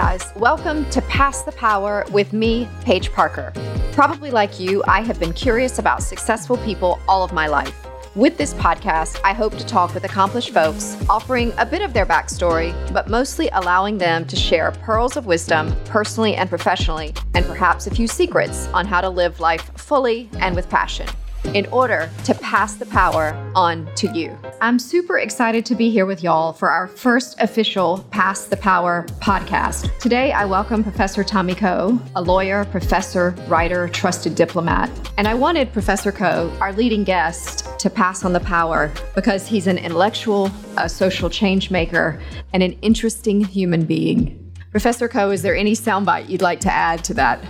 guys, welcome to Pass the Power with me, Paige Parker. Probably like you, I have been curious about successful people all of my life. With this podcast, I hope to talk with accomplished folks, offering a bit of their backstory, but mostly allowing them to share pearls of wisdom, personally and professionally, and perhaps a few secrets on how to live life fully and with passion in order to pass the power on to you. I'm super excited to be here with y'all for our first official Pass the Power podcast. Today, I welcome Professor Tommy Koh, a lawyer, professor, writer, trusted diplomat. And I wanted Professor Koh, our leading guest, to pass on the power because he's an intellectual, a social change maker, and an interesting human being. Professor Koh, is there any soundbite you'd like to add to that?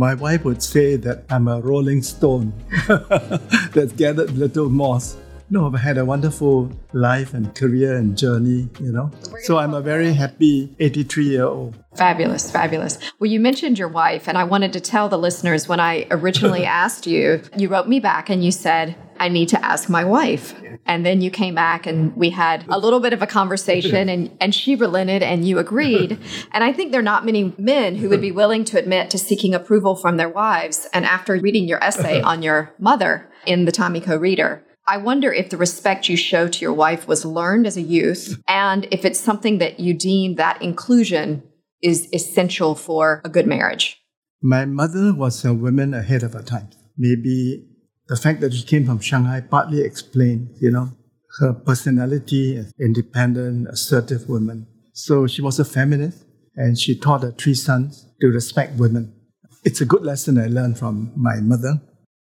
My wife would say that I'm a rolling stone that's gathered little moss. No, I've had a wonderful life and career and journey, you know. So I'm a very happy 83 year old. Fabulous, fabulous. Well, you mentioned your wife, and I wanted to tell the listeners when I originally asked you, you wrote me back and you said, I need to ask my wife. And then you came back and we had a little bit of a conversation and, and she relented and you agreed. And I think there are not many men who would be willing to admit to seeking approval from their wives. And after reading your essay on your mother in the Tommy Koh Reader, I wonder if the respect you show to your wife was learned as a youth and if it's something that you deem that inclusion is essential for a good marriage. My mother was a woman ahead of her time. Maybe the fact that she came from Shanghai partly explained, you know, her personality as independent, assertive woman. So she was a feminist and she taught her three sons to respect women. It's a good lesson I learned from my mother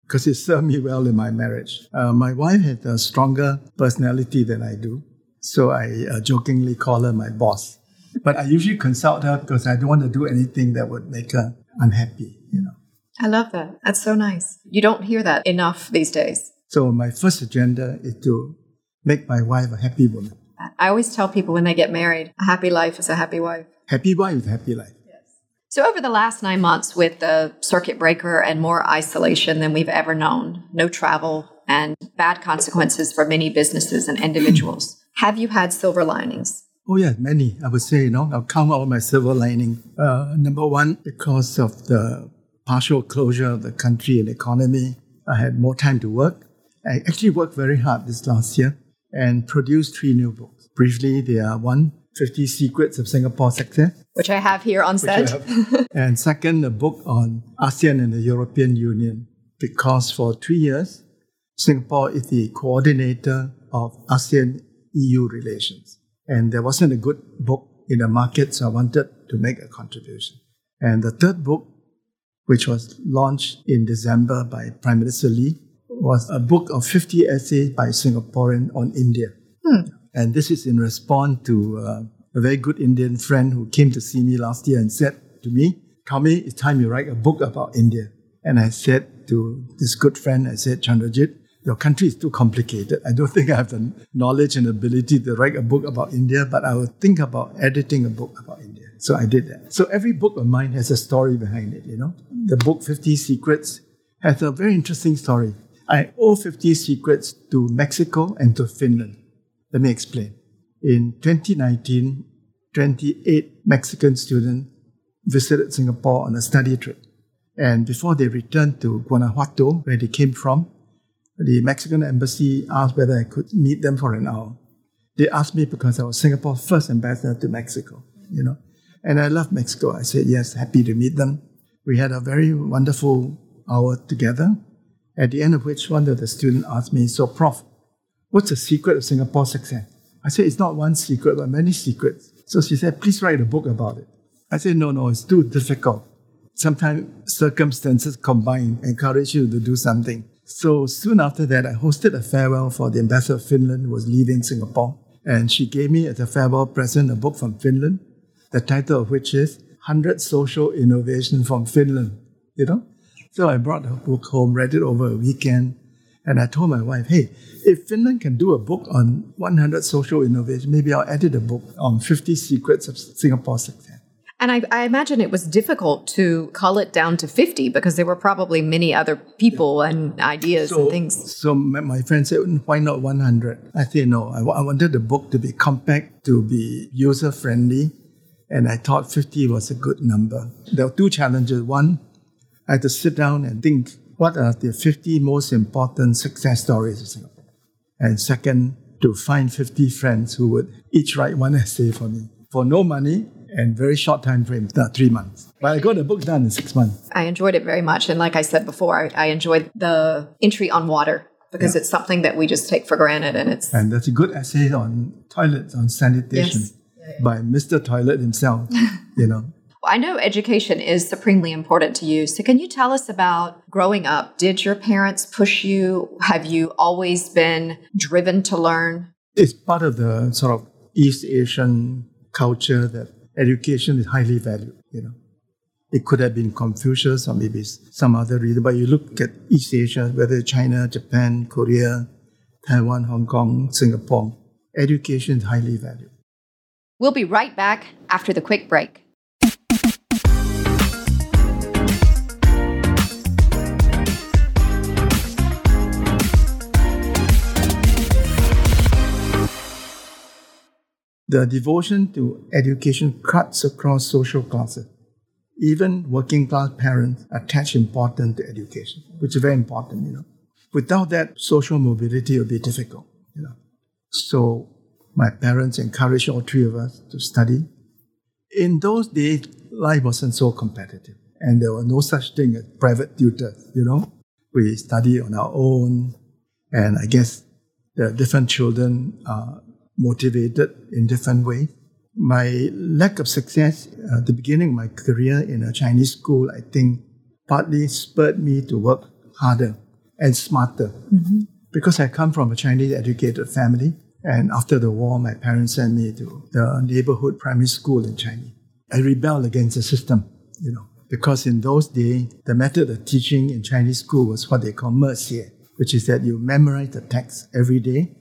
because it served me well in my marriage. Uh, my wife had a stronger personality than I do. So I uh, jokingly call her my boss. But I usually consult her because I don't want to do anything that would make her unhappy, you know. I love that. That's so nice. You don't hear that enough these days. So my first agenda is to make my wife a happy woman. I always tell people when they get married, a happy life is a happy wife. Happy wife is a happy life. So over the last nine months with the circuit breaker and more isolation than we've ever known, no travel and bad consequences for many businesses and individuals, have you had silver linings? Oh yeah, many. I would say, you know, I'll count all my silver lining. Uh, number one, because of the partial closure of the country and economy, I had more time to work. I actually worked very hard this last year and produced three new books. Briefly, there are one, 50 Secrets of Singapore Success. Which I have here on set. and second, a book on ASEAN and the European Union. Because for three years, Singapore is the coordinator of ASEAN EU relations. And there wasn't a good book in the market, so I wanted to make a contribution. And the third book which was launched in December by Prime Minister Lee, was a book of 50 essays by Singaporean on India. Hmm. And this is in response to uh, a very good Indian friend who came to see me last year and said to me, Tommy, it's time you write a book about India. And I said to this good friend, I said, Chandrajit, your country is too complicated. I don't think I have the knowledge and ability to write a book about India, but I will think about editing a book about India. So I did that. So every book of mine has a story behind it, you know. The book 50 Secrets has a very interesting story. I owe 50 Secrets to Mexico and to Finland. Let me explain. In 2019, 28 Mexican students visited Singapore on a study trip. And before they returned to Guanajuato, where they came from, the Mexican embassy asked whether I could meet them for an hour. They asked me because I was Singapore's first ambassador to Mexico, you know. And I love Mexico. I said, yes, happy to meet them. We had a very wonderful hour together, at the end of which one of the students asked me, so Prof, what's the secret of Singapore's success? I said, it's not one secret, but many secrets. So she said, please write a book about it. I said, no, no, it's too difficult. Sometimes circumstances combine encourage you to do something. So soon after that, I hosted a farewell for the ambassador of Finland who was leaving Singapore. And she gave me as a farewell present a book from Finland, the title of which is 100 Social Innovation from Finland, you know? So I brought the book home, read it over a weekend, and I told my wife, hey, if Finland can do a book on 100 social innovation, maybe I'll edit a book on 50 secrets of Singapore success. And I, I, imagine it was difficult to cull it down to 50 because there were probably many other people and ideas so, and things. So my friend said, mm, why not 100? I said, no, I, I wanted the book to be compact, to be user friendly, And I thought 50 was a good number. There were two challenges. One, I had to sit down and think what are the 50 most important success stories of Singapore? And second, to find 50 friends who would each write one essay for me for no money and very short time frame, three months. But I got the book done in six months. I enjoyed it very much. And like I said before, I, I enjoyed the entry on water because yeah. it's something that we just take for granted and it's and that's a good essay on toilets on sanitation yes. yeah, yeah. by mr toilet himself you know I know education is supremely important to you. So, can you tell us about growing up? Did your parents push you? Have you always been driven to learn? It's part of the sort of East Asian culture that education is highly valued. You know, it could have been Confucius or maybe some other reason, but you look at East Asia, whether China, Japan, Korea, Taiwan, Hong Kong, Singapore, education is highly valued. We'll be right back after the quick break. The devotion to education cuts across social classes. Even working class parents attach importance to education, which is very important, you know. Without that, social mobility will be difficult, you know. So my parents encouraged all three of us to study. In those days, life wasn't so competitive, and there was no such thing as private tutors, you know. We study on our own, and I guess the different children uh, motivated in different ways. My lack of success at the beginning of my career in a Chinese school, I think, partly spurred me to work harder and smarter. Mm-hmm. Because I come from a Chinese educated family, and after the war, my parents sent me to the neighborhood primary school in China. I rebelled against the system, you know, because in those days, the method of teaching in Chinese school was what they call 默写, which is that you memorize the text every day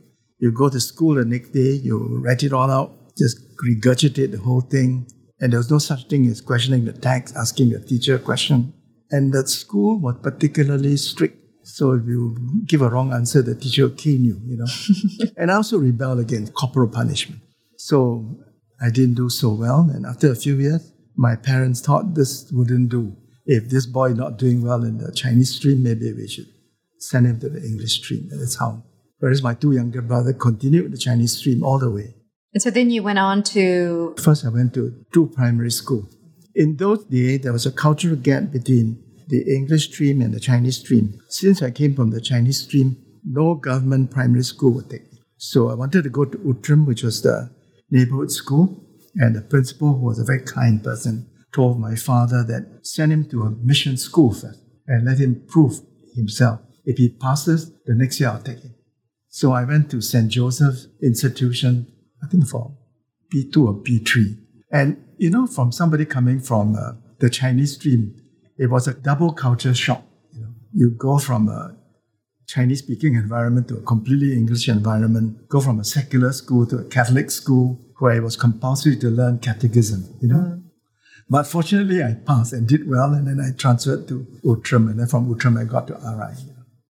you go to school the next day, you write it all out, just regurgitate the whole thing. And there was no such thing as questioning the text, asking the teacher a question. And that school was particularly strict. So if you give a wrong answer, the teacher will cane you, you know. and I also rebelled against corporal punishment. So I didn't do so well. And after a few years, my parents thought this wouldn't do. If this boy not doing well in the Chinese stream, maybe we should send him to the English stream. And that's how whereas my two younger brothers continued the Chinese stream all the way. And so then you went on to. First, I went to two primary school. In those days, there was a cultural gap between the English stream and the Chinese stream. Since I came from the Chinese stream, no government primary school would take me. So I wanted to go to Outram, which was the neighborhood school, and the principal, who was a very kind person, told my father that send him to a mission school first and let him prove himself. If he passes, the next year I'll take him. So I went to St. Joseph's Institution, I think for B2 or B3. And, you know, from somebody coming from uh, the Chinese stream, it was a double culture shock. You, know, you go from a Chinese speaking environment to a completely English environment, go from a secular school to a Catholic school where it was compulsory to learn catechism, you know. Mm. But fortunately, I passed and did well, and then I transferred to Outram, and then from Outram, I got to RI.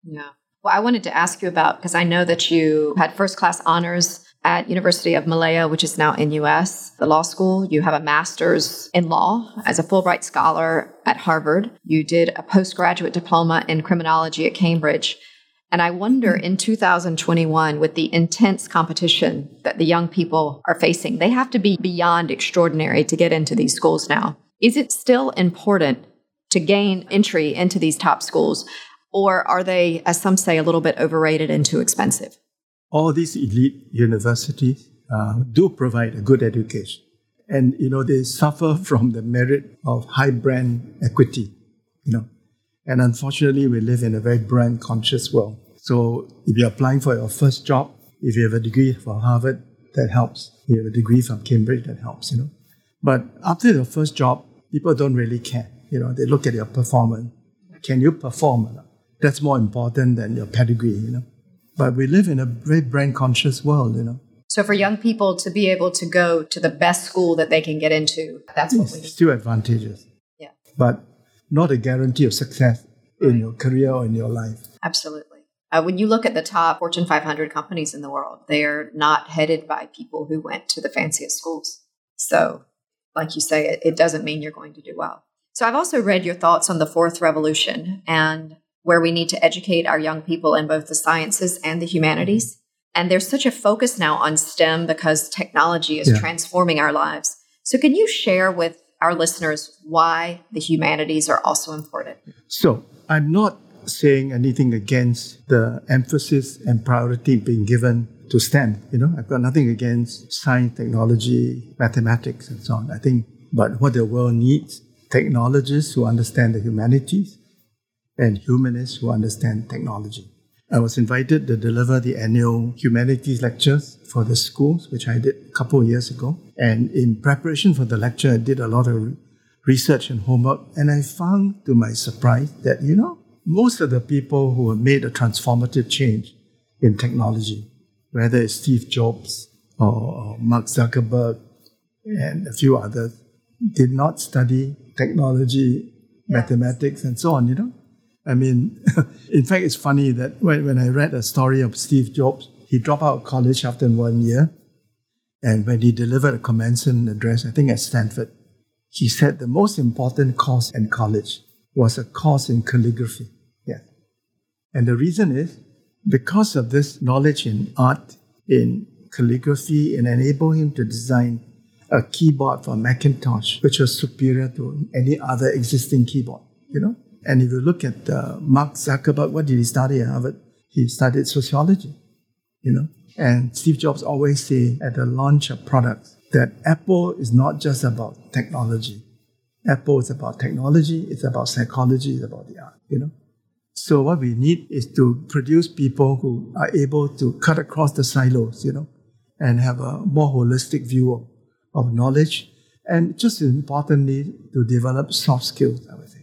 Yeah. Well, I wanted to ask you about because I know that you had first class honors at University of Malaya, which is now NUS, the law school. You have a master's in law as a Fulbright scholar at Harvard. You did a postgraduate diploma in criminology at Cambridge. And I wonder hmm. in 2021, with the intense competition that the young people are facing, they have to be beyond extraordinary to get into these schools now. Is it still important to gain entry into these top schools? Or are they, as some say, a little bit overrated and too expensive? All these elite universities uh, do provide a good education. And, you know, they suffer from the merit of high brand equity, you know. And unfortunately, we live in a very brand conscious world. So if you're applying for your first job, if you have a degree from Harvard, that helps. If you have a degree from Cambridge, that helps, you know. But after your first job, people don't really care. You know, they look at your performance. Can you perform or not? That's more important than your pedigree, you know. But we live in a very brand conscious world, you know. So for young people to be able to go to the best school that they can get into, that's what we need. Still advantages. Yeah. But not a guarantee of success in your career or in your life. Absolutely. Uh, when you look at the top Fortune 500 companies in the world, they are not headed by people who went to the fanciest schools. So like you say, it, it doesn't mean you're going to do well. So I've also read your thoughts on the fourth revolution and where we need to educate our young people in both the sciences and the humanities. And there's such a focus now on STEM because technology is yeah. transforming our lives. So, can you share with our listeners why the humanities are also important? So, I'm not saying anything against the emphasis and priority being given to STEM. You know, I've got nothing against science, technology, mathematics, and so on. I think, but what the world needs technologists who understand the humanities and humanists who understand technology. I was invited to deliver the annual humanities lectures for the schools, which I did a couple of years ago. And in preparation for the lecture, I did a lot of research and homework. And I found to my surprise that, you know, most of the people who have made a transformative change in technology, whether it's Steve Jobs or Mark Zuckerberg and a few others, did not study technology, mathematics, and so on, you know. I mean, in fact, it's funny that when, when I read a story of Steve Jobs, he dropped out of college after one year. And when he delivered a commencement address, I think at Stanford, he said the most important course in college was a course in calligraphy. Yeah. And the reason is because of this knowledge in art, in calligraphy, and enable him to design a keyboard for Macintosh, which was superior to any other existing keyboard, you know? And if you look at uh, Mark Zuckerberg, what did he study at Harvard? He studied sociology, you know? And Steve Jobs always say at the launch of products that Apple is not just about technology. Apple is about technology, it's about psychology, it's about the art, you know? So what we need is to produce people who are able to cut across the silos, you know, and have a more holistic view of of knowledge, and just importantly, to develop soft skills, I would say.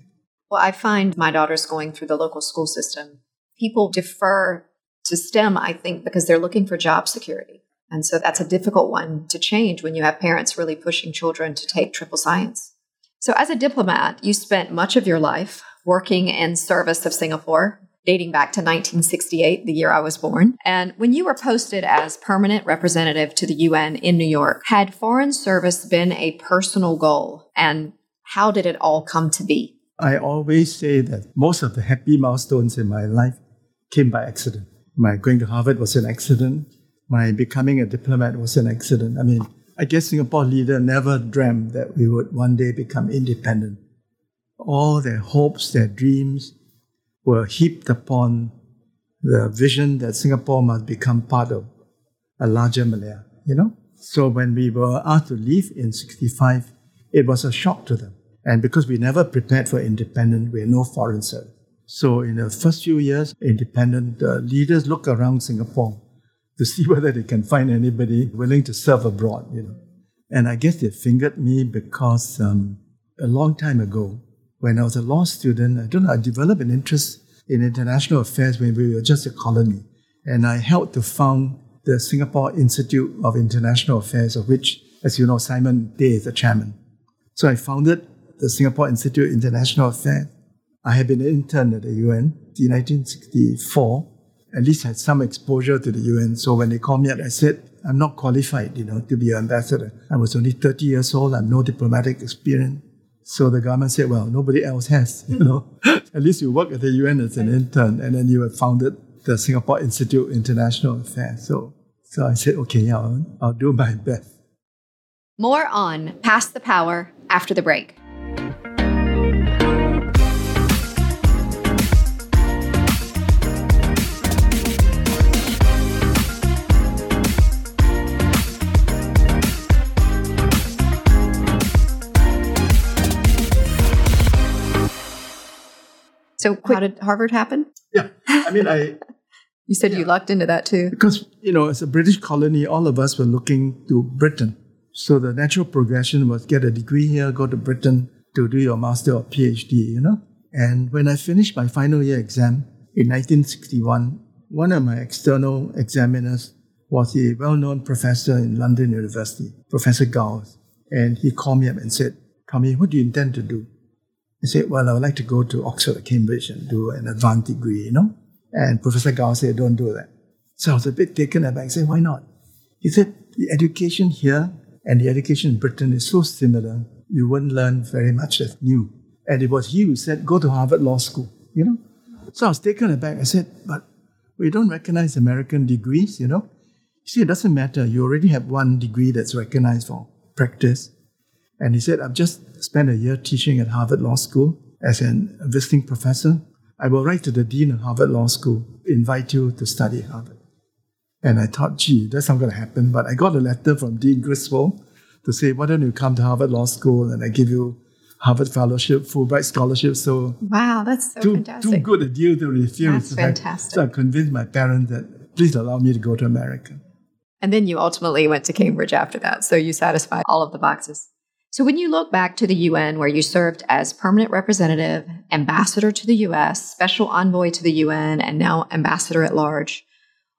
Well, I find my daughter's going through the local school system. People defer to STEM, I think, because they're looking for job security. And so that's a difficult one to change when you have parents really pushing children to take triple science. So, as a diplomat, you spent much of your life working in service of Singapore, dating back to 1968, the year I was born. And when you were posted as permanent representative to the UN in New York, had foreign service been a personal goal? And how did it all come to be? I always say that most of the happy milestones in my life came by accident. My going to Harvard was an accident. My becoming a diplomat was an accident. I mean, I guess Singapore leader never dreamed that we would one day become independent. All their hopes, their dreams, were heaped upon the vision that Singapore must become part of a larger Malaya, you know? So when we were asked to leave in 65, it was a shock to them. And because we never prepared for independence, we had no foreign service. So in the first few years, independent uh, leaders look around Singapore to see whether they can find anybody willing to serve abroad, you know. And I guess they fingered me because um, a long time ago, when I was a law student, I don't know, I developed an interest in international affairs when we were just a colony. And I helped to found the Singapore Institute of International Affairs, of which, as you know, Simon Tay is the chairman. So I founded the Singapore Institute of International Affairs. I had been an intern at the UN in 1964, at least had some exposure to the UN. So when they called me up, I said, I'm not qualified, you know, to be an ambassador. I was only 30 years old. I have no diplomatic experience. So the government said, well, nobody else has, you know. At least you work at the UN as an intern, and then you have founded the Singapore Institute of International Affairs. So, so I said, okay, yeah, I'll, I'll do my best. More on Pass the Power after the break. So, how did Harvard happen? Yeah, I mean, I. you said yeah. you lucked into that too. Because you know, as a British colony, all of us were looking to Britain. So the natural progression was get a degree here, go to Britain to do your master or PhD. You know, and when I finished my final year exam in 1961, one of my external examiners was a well-known professor in London University, Professor Gowers, and he called me up and said, "Tommy, what do you intend to do?" I said, well, I would like to go to Oxford or Cambridge and do an advanced degree, you know? And Professor Gower said, don't do that. So I was a bit taken aback. I said, why not? He said, the education here And the education in Britain is so similar, you wouldn't learn very much that's new. And it was he who said, go to Harvard Law School, you know? So I was taken aback. I said, but we don't recognize American degrees, you know? You see, it doesn't matter. You already have one degree that's recognized for practice. And he said, I've just spent a year teaching at Harvard Law School as a visiting professor. I will write to the dean of Harvard Law School, invite you to study Harvard. And I thought, gee, that's not going to happen. But I got a letter from Dean Griswold to say, why don't you come to Harvard Law School and I give you Harvard Fellowship, Fulbright Scholarship. So wow, that's so too, fantastic. Too good a deal to refuse. That's fantastic. So I convinced my parents that please allow me to go to America. And then you ultimately went to Cambridge after that. So you satisfied all of the boxes. So when you look back to the UN, where you served as permanent representative, ambassador to the US, special envoy to the UN, and now ambassador at large,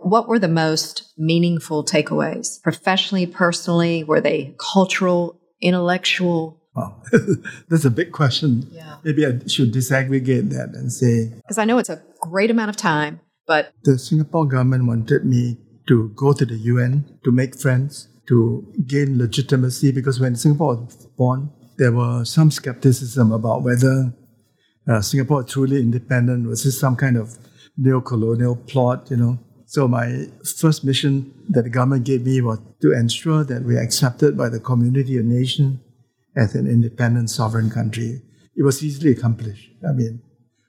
what were the most meaningful takeaways? Professionally, personally, were they cultural, intellectual? Wow, that's a big question. Yeah. Maybe I should disaggregate that and say. Because I know it's a great amount of time, but. The Singapore government wanted me to go to the UN to make friends, to gain legitimacy, because when Singapore was born, there was some skepticism about whether uh, Singapore truly independent was this some kind of neo-colonial plot, you know. So my first mission that the government gave me was to ensure that we are accepted by the community of nation as an independent sovereign country. It was easily accomplished. I mean,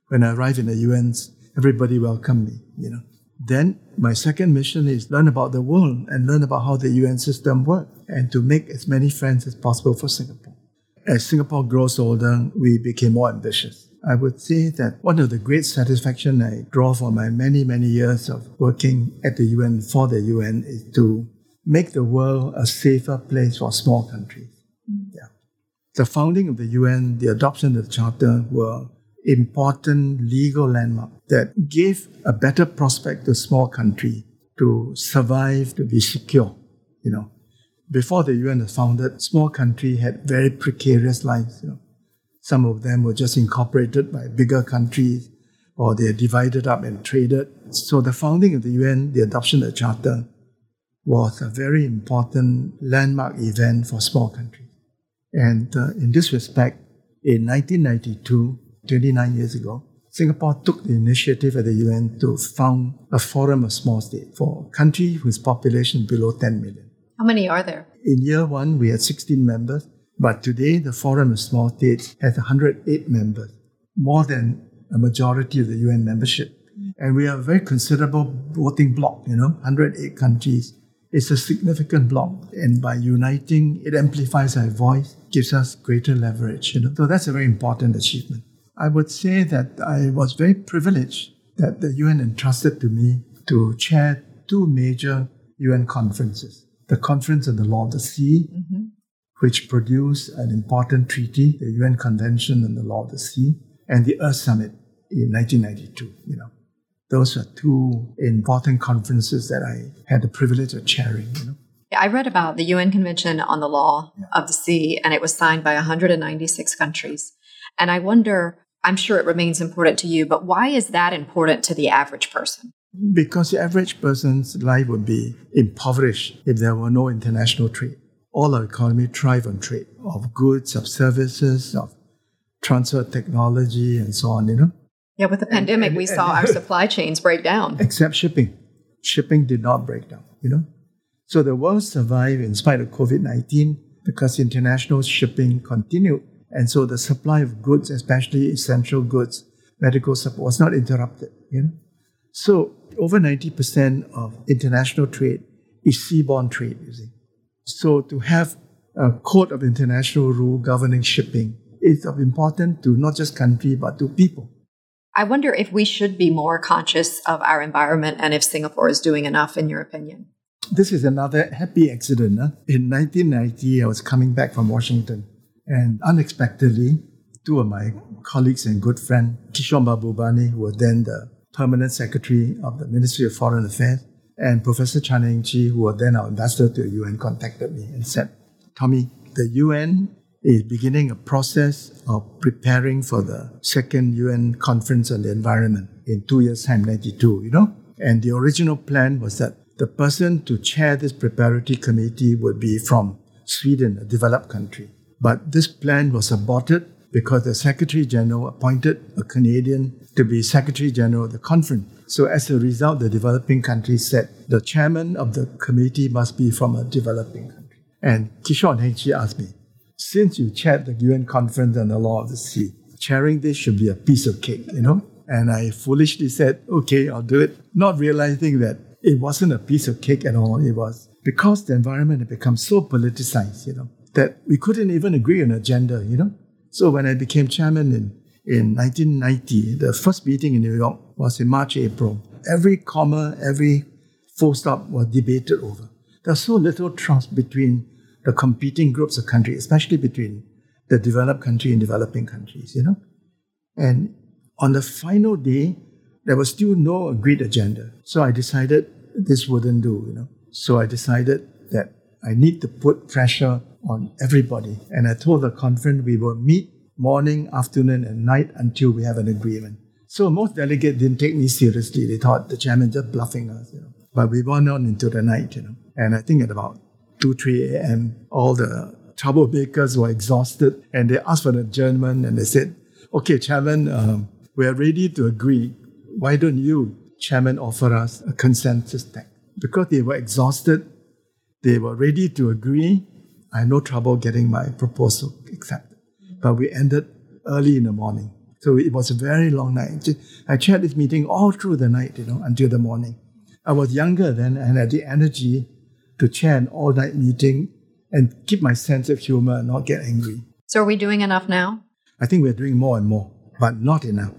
when I arrived in the UN, everybody welcomed me, you know. Then my second mission is learn about the world and learn about how the UN system works and to make as many friends as possible for Singapore. As Singapore grows older, we became more ambitious. I would say that one of the great satisfaction I draw from my many, many years of working at the UN for the UN is to make the world a safer place for small countries. Mm. Yeah. The founding of the UN, the adoption of the Charter were important legal landmarks that gave a better prospect to small country to survive, to be secure, you know. Before the UN was founded, small country had very precarious lives, you know. Some of them were just incorporated by bigger countries or they're divided up and traded. So the founding of the UN, the adoption of the Charter, was a very important landmark event for small countries. And uh, in this respect, in 1992, 29 years ago, Singapore took the initiative at the UN to found a forum of small states for countries whose population below 10 million. How many are there? In year one, we had 16 members, but today the Forum of Small States has 108 members, more than a majority of the UN membership. And we are a very considerable voting bloc, you know, 108 countries. It's a significant bloc. And by uniting, it amplifies our voice, gives us greater leverage, you know. So that's a very important achievement. I would say that I was very privileged that the UN entrusted to me to chair two major UN conferences. The Conference on the Law of the Sea, mm-hmm. Which produced an important treaty, the UN Convention on the Law of the Sea, and the Earth Summit in 1992, you know. Those are two important conferences that I had the privilege of chairing, you know. I read about the UN Convention on the Law yeah. of the Sea, and it was signed by 196 countries. And I wonder, I'm sure it remains important to you, but why is that important to the average person? Because the average person's life would be impoverished if there were no international trade. All our economy thrive on trade of goods, of services, of transfer technology, and so on, you know? Yeah, with the pandemic, and, we and, saw our supply chains break down. Except shipping. Shipping did not break down, you know? So the world survived in spite of COVID 19 because international shipping continued and so the supply of goods, especially essential goods, medical support, was not interrupted. You know? So over 90% of international trade is seaborne trade, you see. So to have a code of international rule governing shipping is of importance to not just country, but to people. I wonder if we should be more conscious of our environment and if Singapore is doing enough, in your opinion. This is another happy accident. Huh? In 1990, I was coming back from Washington and unexpectedly, two of my colleagues and good friend, Kishore Mahbubani, who was then the permanent secretary of the Ministry of Foreign Affairs, and Professor Chan Heng Chee, who was then our ambassador to the UN, contacted me and said, Tommy, the UN is beginning a process of preparing for the second UN conference on the environment in two years' time, 92, you know? And the original plan was that the person to chair this preparatory committee would be from Sweden, a developed country. But this plan was aborted because the Secretary General appointed a Canadian to be Secretary General of the conference. So as a result, the developing country said the chairman of the committee must be from a developing country. And Kishore Heng Chee asked me, since you chaired the UN conference on the law of the sea, chairing this should be a piece of cake, you know? And I foolishly said, okay, I'll do it, not realizing that it wasn't a piece of cake at all. It was because the environment had become so politicized, you know, that we couldn't even agree on agenda, you know? So when I became chairman in, in 1990, the first meeting in New York was in March, April. Every comma, every full stop was debated over. There's so little trust between the competing groups of countries, especially between the developed country and developing countries, you know? And on the final day, there was still no agreed agenda. So I decided this wouldn't do, you know. So I decided that I need to put pressure on everybody. And I told the conference we will meet morning, afternoon, and night until we have an agreement. So most delegates didn't take me seriously. They thought the chairman just bluffing us, you know. But we went on into the night, you know. And I think at about 2, 3 a.m., all the troublemakers were exhausted and they asked for an adjournment and they said, okay, chairman, um, we are ready to agree. Why don't you, chairman, offer us a consensus text? Because they were exhausted, they were ready to agree. I had no trouble getting my proposal accepted. But we ended early in the morning. So it was a very long night. I chaired this meeting all through the night, you know, until the morning. I was younger then and had the energy to chair an all night meeting and keep my sense of humor and not get angry. So, are we doing enough now? I think we're doing more and more, but not enough.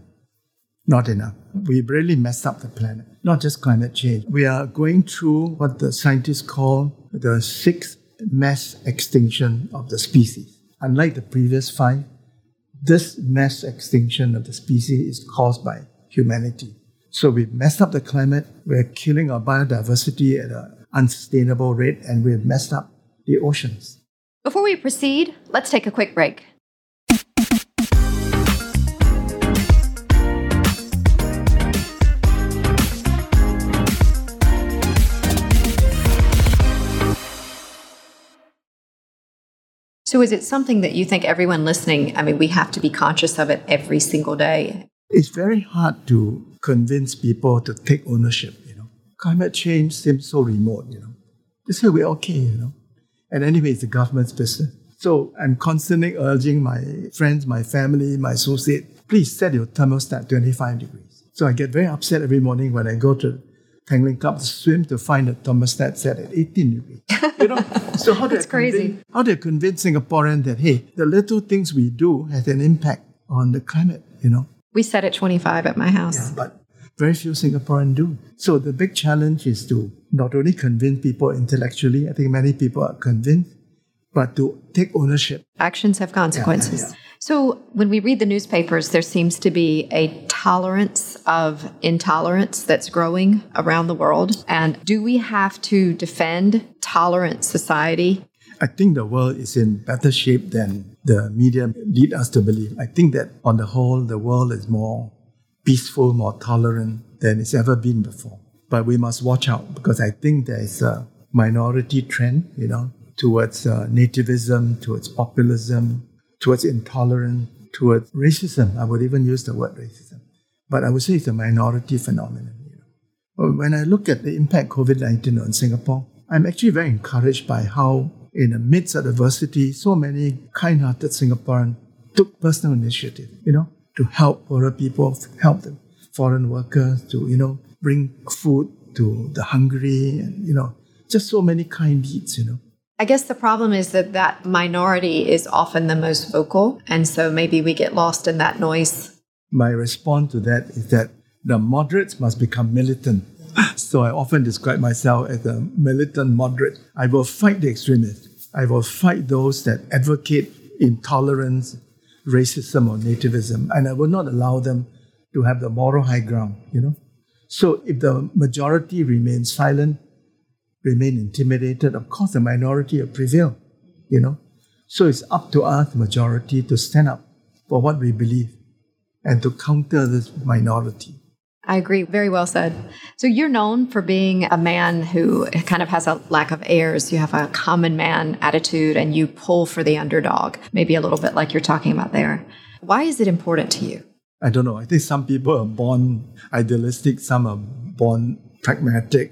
Not enough. We really messed up the planet, not just climate change. We are going through what the scientists call the sixth mass extinction of the species. Unlike the previous five, this mass extinction of the species is caused by humanity. So we've messed up the climate, we're killing our biodiversity at an unsustainable rate, and we've messed up the oceans. Before we proceed, let's take a quick break. So, is it something that you think everyone listening, I mean, we have to be conscious of it every single day? It's very hard to convince people to take ownership, you know. Climate change seems so remote, you know. They say we're okay, you know. And anyway, it's the government's business. So I'm constantly urging my friends, my family, my associates, please set your thermostat 25 degrees. So I get very upset every morning when I go to Tanglin Club to swim to find a thermostat set at 18 degrees. You know, so how do That's crazy. Convince, how do I convince Singaporeans that hey, the little things we do has an impact on the climate? You know, We set at 25 at my house. yeah, but very few Singaporeans do. So the big challenge is to not only convince people intellectually, I think many people are convinced, but to take ownership. Actions have consequences. yeah. So, when we read the newspapers, there seems to be a tolerance of intolerance that's growing around the world. And do we have to defend tolerant society? I think the world is in better shape than the media lead us to believe. I think that on the whole, the world is more peaceful, more tolerant than it's ever been before. But we must watch out because I think there is a minority trend, you know, towards uh, nativism, towards populism, towards intolerance, towards racism. I would even use the word racism. But I would say it's a minority phenomenon. You know. When I look at the impact COVID-19 on Singapore, I'm actually very encouraged by how in the midst of adversity, so many kind-hearted Singaporeans took personal initiative, you know, to help poorer people, help the foreign workers, to, you know, bring food to the hungry and, you know, just so many kind deeds, you know. I guess the problem is that that minority is often the most vocal. And so maybe we get lost in that noise. My response to that is that the moderates must become militant. So I often describe myself as a militant moderate. I will fight the extremists. I will fight those that advocate intolerance, racism, or nativism, and I will not allow them to have the moral high ground, you know. So if the majority remain silent, remain intimidated, of course the minority will prevail, you know. So it's up to us, the majority, to stand up for what we believe and to counter this minority. I agree. Very well said. So you're known for being a man who kind of has a lack of airs. You have a common man attitude and you pull for the underdog, maybe a little bit like you're talking about there. Why is it important to you? I don't know. I think some people are born idealistic, some are born pragmatic.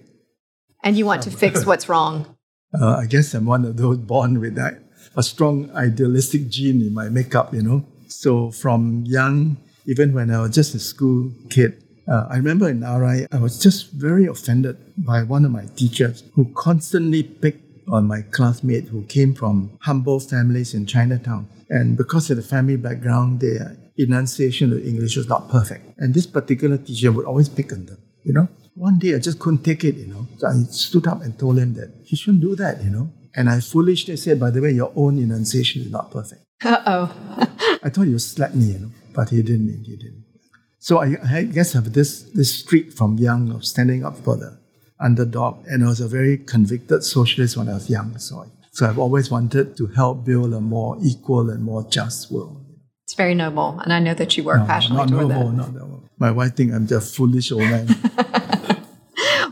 And you want to fix what's wrong. Uh, I guess I'm one of those born with that, a strong idealistic gene in my makeup, you know. So from young, even when I was just a school kid, uh, I remember in RI, I was just very offended by one of my teachers who constantly picked on my classmate who came from humble families in Chinatown. And because of the family background, their enunciation of English was not perfect. And this particular teacher would always pick on them, you know. One day I just couldn't take it, you know. So I stood up and told him that he shouldn't do that, you know. And I foolishly said, by the way, your own enunciation is not perfect. Uh oh. I thought you slapped me, you know, but he didn't. He didn't. So I, I guess I have this this streak from young of standing up for the underdog, and I was a very convicted socialist when I was young. So I, so I've always wanted to help build a more equal and more just world. It's very noble, and I know that you work no, passionately not noble, that. Not noble. My wife thinks I'm just a foolish old man.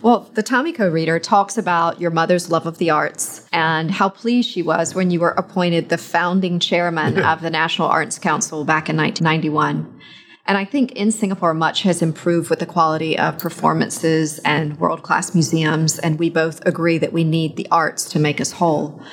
Well, the Tommy Koh reader talks about your mother's love of the arts and how pleased she was when you were appointed the founding chairman of the National Arts Council back in 1991. And I think in Singapore, much has improved with the quality of performances and world class museums. And we both agree that we need the arts to make us whole.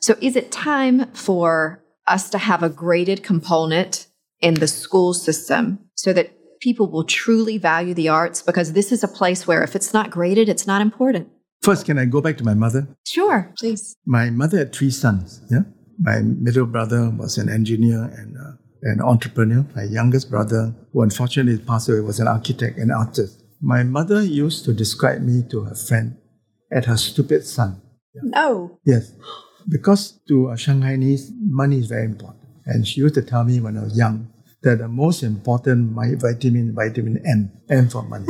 So is it time for us to have a graded component in the school system so that people will truly value the arts? Because this is a place where if it's not graded, it's not important. First, can I go back to my mother? Sure, please. My mother had three sons. Yeah, my middle brother was an engineer and uh, an entrepreneur. My youngest brother, who unfortunately passed away, was an architect and artist. My mother used to describe me to her friend as her stupid son. Yeah. No. Yes. Because to a Shanghainese, money is very important. And she used to tell me when I was young that the most important my vitamin, vitamin M, M for money.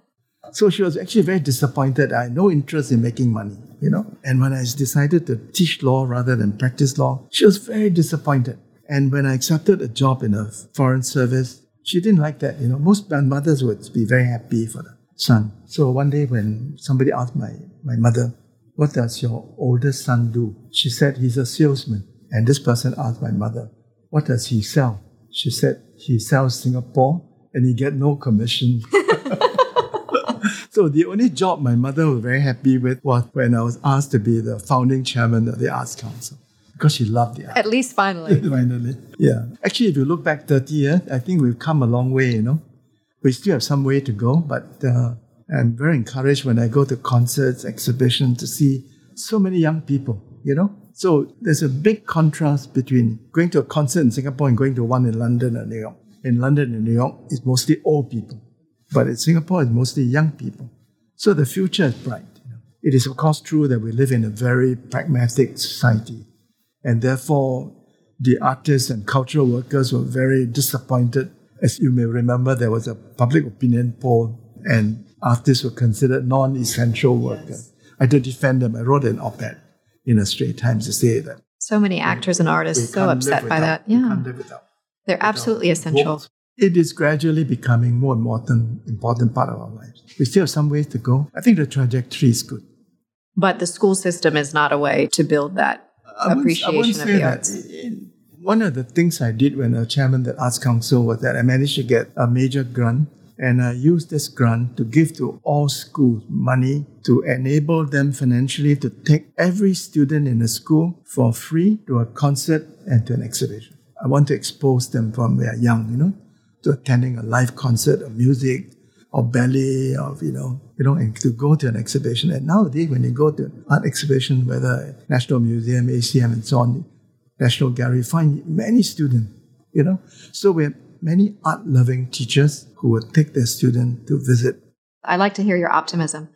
so she was actually very disappointed. I had no interest in making money, you know. And when I decided to teach law rather than practice law, she was very disappointed. And when I accepted a job in a foreign service, she didn't like that. You know, most mothers would be very happy for the son. So one day when somebody asked my, my mother, what does your oldest son do? She said, he's a salesman. And this person asked my mother, what does he sell? She said, he sells Singapore and he get no commission. so the only job my mother was very happy with was when I was asked to be the founding chairman of the Arts Council because she loved the art. At least finally. finally. Yeah. Actually, if you look back 30 years, I think we've come a long way, you know. We still have some way to go, but uh, I'm very encouraged when I go to concerts, exhibitions to see so many young people, you know. So there's a big contrast between going to a concert in Singapore and going to one in London or New York. In London and New York, it's mostly old people, but in Singapore, it's mostly young people. So the future is bright. It is, of course, true that we live in a very pragmatic society and therefore, the artists and cultural workers were very disappointed. As you may remember, there was a public opinion poll, and artists were considered non essential workers. I had to defend them. I wrote an op ed in a Straits Times to say that. So many actors and artists so upset by that. Yeah. They're absolutely essential. It is gradually becoming more and more important, important part of our lives. We still have some ways to go. I think the trajectory is good. But the school system is not a way to build that I appreciation of the arts. One of the things I did when I was chairman of the Arts Council was that I managed to get a major grant and I used this grant to give to all schools money to enable them financially to take every student in the school for free to a concert and to an exhibition. I want to expose them from they are young, you know, to attending a live concert of music, or ballet or you know you know and to go to an exhibition and nowadays when you go to art exhibition whether national museum acm and so on national gallery find many students you know so we have many art loving teachers who would take their student to visit i like to hear your optimism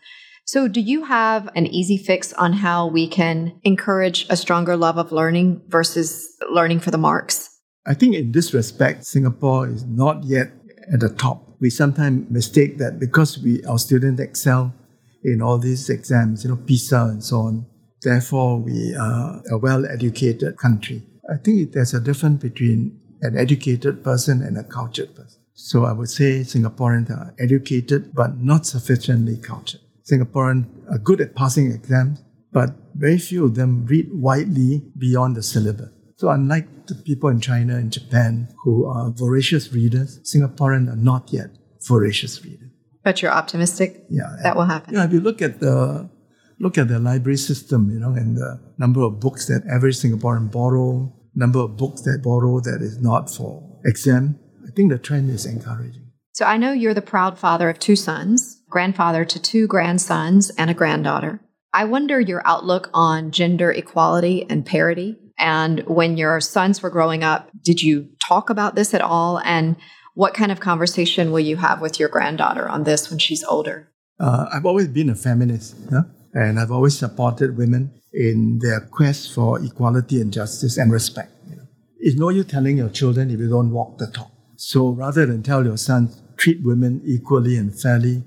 so, do you have an easy fix on how we can encourage a stronger love of learning versus learning for the marks? I think in this respect, Singapore is not yet at the top we sometimes mistake that because we our students excel in all these exams, you know, PISA and so on, therefore we are a well-educated country. I think there's a difference between an educated person and a cultured person. So I would say Singaporeans are educated but not sufficiently cultured. Singaporeans are good at passing exams, but very few of them read widely beyond the syllabus. So unlike the people in China and Japan who are voracious readers, Singaporeans are not yet voracious readers. But you're optimistic Yeah, that will happen. Yeah, if you look at the look at the library system, you know, and the number of books that average Singaporean borrow, number of books that borrow that is not for exam, I think the trend is encouraging. So I know you're the proud father of two sons, grandfather to two grandsons, and a granddaughter. I wonder your outlook on gender equality and parity. And when your sons were growing up, did you talk about this at all? And what kind of conversation will you have with your granddaughter on this when she's older? Uh, I've always been a feminist, yeah? And I've always supported women in their quest for equality and justice and respect. You know. It's no use telling your children if you don't walk the talk. So rather than tell your sons, treat women equally and fairly,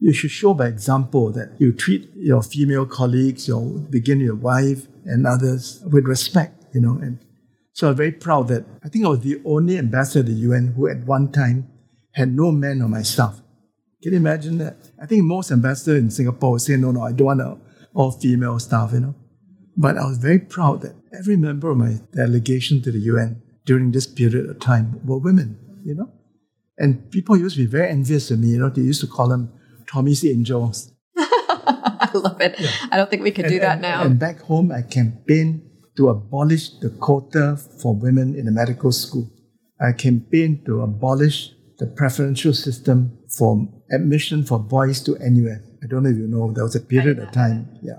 you should show by example that you treat your female colleagues, your begin your wife and others with respect, you know. And so I'm very proud that I think I was the only ambassador to the UN who at one time had no men on my staff. Can you imagine that? I think most ambassadors in Singapore would say, no, no, I don't want a all female staff, you know. But I was very proud that every member of my delegation to the UN during this period of time were women, you know. And people used to be very envious of me, you know. They used to call them Tommy's angels. I love it. I don't think we could do that and- now. And back home, I campaigned to abolish the quota for women in the medical school. I campaigned to abolish the preferential system for admission for boys to NUS. I don't know if you know, there was a period of time, yeah,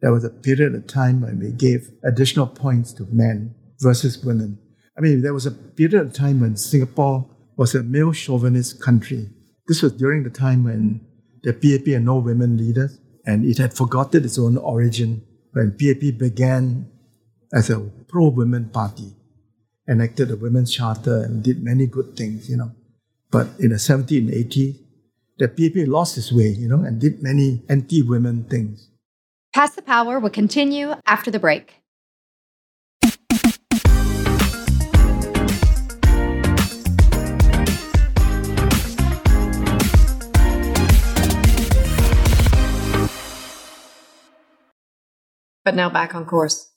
there was a period of time when we gave additional points to men versus women. I mean, there was a period of time when Singapore was a male chauvinist country. This was during the time when the PAP had no women leaders, and it had forgotten its own origin when PAP began as a pro-women party, enacted a women's charter and did many good things, you know. But in the 70s and 80s, the PAP lost its way, you know, and did many anti-women things. Pass the Power will continue after the break. But now back on course.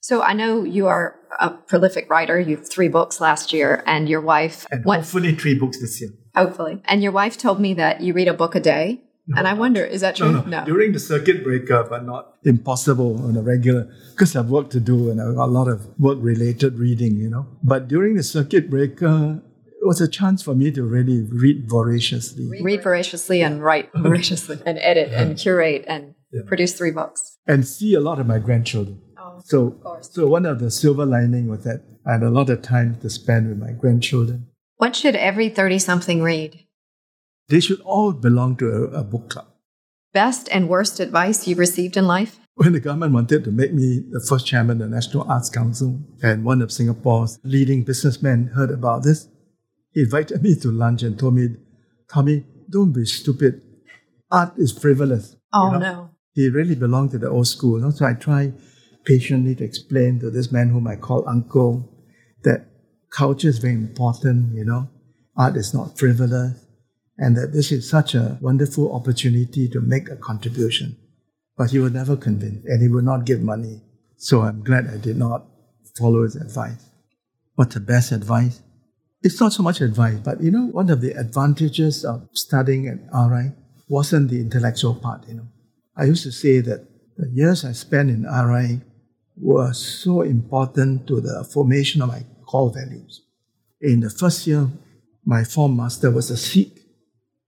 So I know you are a prolific writer. You have three books last year, and your wife And what hopefully three books this year. Hopefully. And your wife told me that you read a book a day. and I wonder, is that true? No, no, During the circuit breaker, but not impossible on a regular, because I've work to do and I've got a lot of work related reading, you know. But during the circuit breaker, it was a chance for me to really read voraciously read voraciously and write voraciously and edit and curate and Yeah. produce three books. and see a lot of my grandchildren. Oh, So, so one of the silver lining was that I had a lot of time to spend with my grandchildren. What should every 30 something read? They should all belong to a, a book club. Best and worst advice you've received in life? When the government wanted to make me the first chairman of the National Arts Council, and one of Singapore's leading businessmen heard about this, he invited me to lunch and told me, Tommy, don't be stupid. Art is frivolous. Oh, You know? no. He really belonged to the old school. you know? So I tried patiently to explain to this man whom I call uncle that culture is very important, you know. Art is not frivolous, and that this is such a wonderful opportunity to make a contribution. But he was never convinced, and he would not give money. So I'm glad I did not follow his advice. What's the best advice? It's not so much advice, but you know, one of the advantages of studying at RI wasn't the intellectual part, you know. I used to say that the years I spent in RI were so important to the formation of my core values. In the first year, my form master was a Sikh,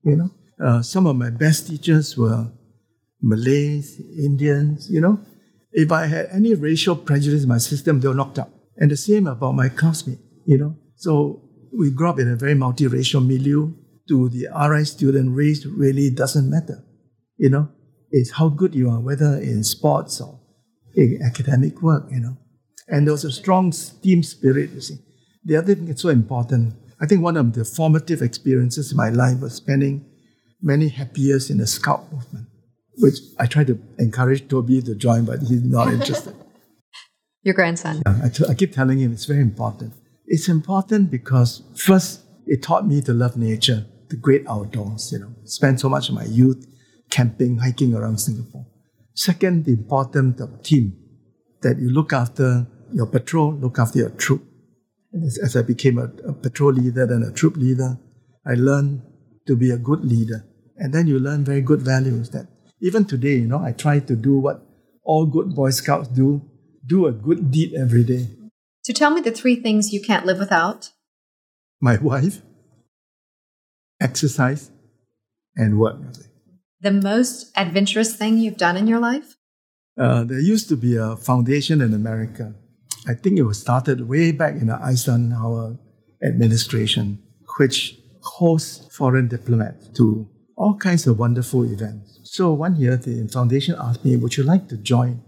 you know. Uh, some of my best teachers were Malays, Indians, you know. If I had any racial prejudice in my system, they were knocked out. And the same about my classmates, you know. So we grew up in a very multiracial milieu. To the RI student, race really doesn't matter, you know. It's how good you are, whether in sports or in academic work, you know. And there was a strong team spirit, you see. The other thing that's so important, I think one of the formative experiences in my life was spending many happy years in the scout movement, which I tried to encourage Toby to join, but he's not interested. Your grandson. Yeah, I, t- I keep telling him it's very important. It's important because first, it taught me to love nature, the great outdoors, you know. spend so much of my youth camping, hiking around Singapore. Second, the importance of team, that you look after your patrol, look after your troop. As, as I became a, a patrol leader, then a troop leader, I learned to be a good leader. And then you learn very good values that even today, you know, I try to do what all good Boy Scouts do do a good deed every day. So tell me the three things you can't live without. My wife, exercise, and work. The most adventurous thing you've done in your life? Uh, there used to be a foundation in America. I think it was started way back in the Eisenhower administration, which hosts foreign diplomats to all kinds of wonderful events. So one year, the foundation asked me, Would you like to join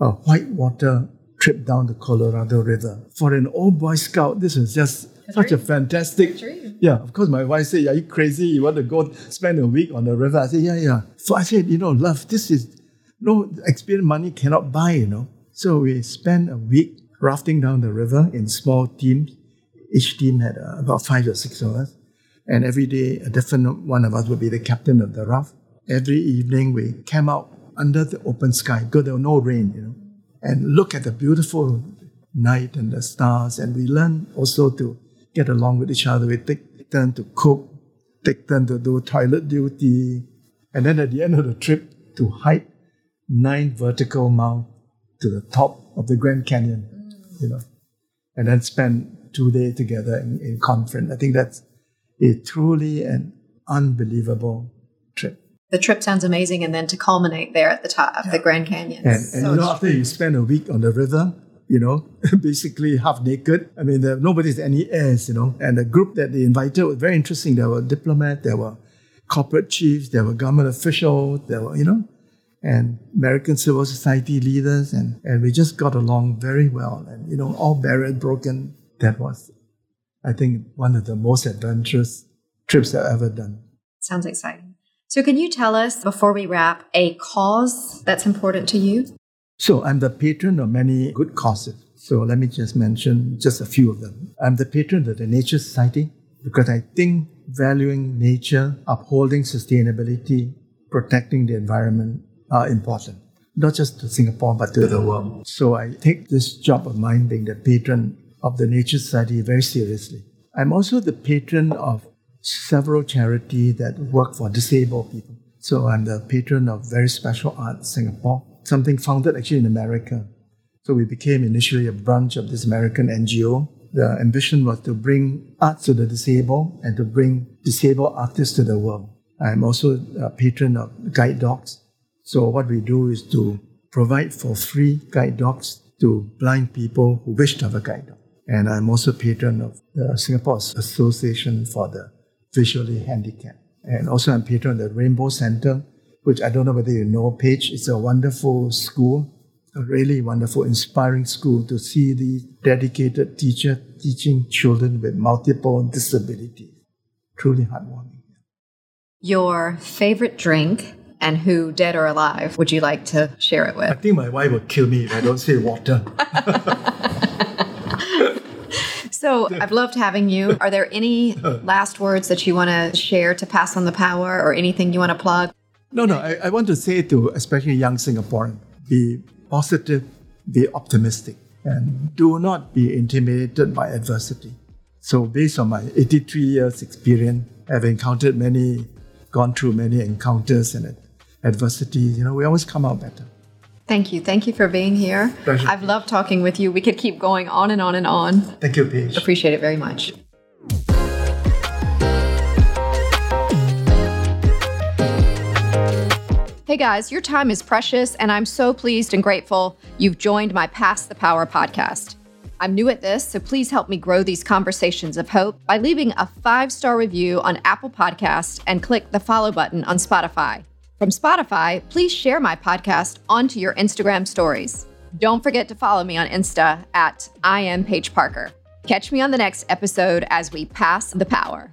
a whitewater trip down the Colorado River? For an old Boy Scout, this was just a such dream. a fantastic. Dream. Yeah, of course, my wife said, Are you crazy? You want to go spend a week on the river? I said, Yeah, yeah. So I said, You know, love, this is no experience money cannot buy, you know. So we spent a week rafting down the river in small teams. Each team had uh, about five or six of us. And every day, a different one of us would be the captain of the raft. Every evening, we came out under the open sky because there was no rain, you know, and look at the beautiful night and the stars. And we learn also to get along with each other. We take turn to cook, take turn to do toilet duty, and then at the end of the trip, to hike nine vertical miles to the top of the Grand Canyon, you know, and then spend two days together in, in conference. I think that's a truly an unbelievable trip. The trip sounds amazing, and then to culminate there at the top of yeah. the Grand Canyon. And, and you know, after you spend a week on the river, you know, basically half naked. I mean, there, nobody's any airs, you know. And the group that they invited was very interesting. There were diplomats, there were corporate chiefs, there were government officials, there were, you know, and American civil society leaders, and, and we just got along very well. And, you know, all barriers broken. That was I think, one of the most adventurous trips I've ever done. Sounds exciting. So, can you tell us, before we wrap, a cause that's important to you? So, I'm the patron of many good causes. So, let me just mention just a few of them. I'm the patron of the Nature Society because I think valuing nature, upholding sustainability, protecting the environment are important, not just to Singapore, but to the world. So, I take this job of mine being the patron of the Nature Society very seriously. I'm also the patron of several charities that work for disabled people. So I'm the patron of Very Special Art Singapore, something founded actually in America. So we became initially a branch of this American NGO. The ambition was to bring art to the disabled and to bring disabled artists to the world. I'm also a patron of guide dogs. So what we do is to provide for free guide dogs to blind people who wish to have a guide dog. And I'm also patron of the Singapore Association for the Visually Handicapped. And also I'm patron of the Rainbow Center, which I don't know whether you know, Paige. It's a wonderful school, a really wonderful, inspiring school to see the dedicated teacher teaching children with multiple disabilities. Truly heartwarming. Your favorite drink and who, dead or alive, would you like to share it with? I think my wife would kill me if I don't say water. So I've loved having you. Are there any last words that you want to share to pass on the power or anything you want to plug? No, no. I, I want to say to especially young Singaporeans be positive, be optimistic, and do not be intimidated by adversity. So, based on my 83 years experience, I've encountered many, gone through many encounters and adversities. You know, we always come out better. Thank you. Thank you for being here. Pleasure. I've loved talking with you. We could keep going on and on and on. Thank you, Paige. Appreciate it very much. Hey guys, your time is precious, and I'm so pleased and grateful you've joined my Pass the Power podcast. I'm new at this, so please help me grow these conversations of hope by leaving a five star review on Apple Podcasts and click the follow button on Spotify. From Spotify, please share my podcast onto your Instagram stories. Don't forget to follow me on Insta at I am Paige Parker. Catch me on the next episode as we pass the power.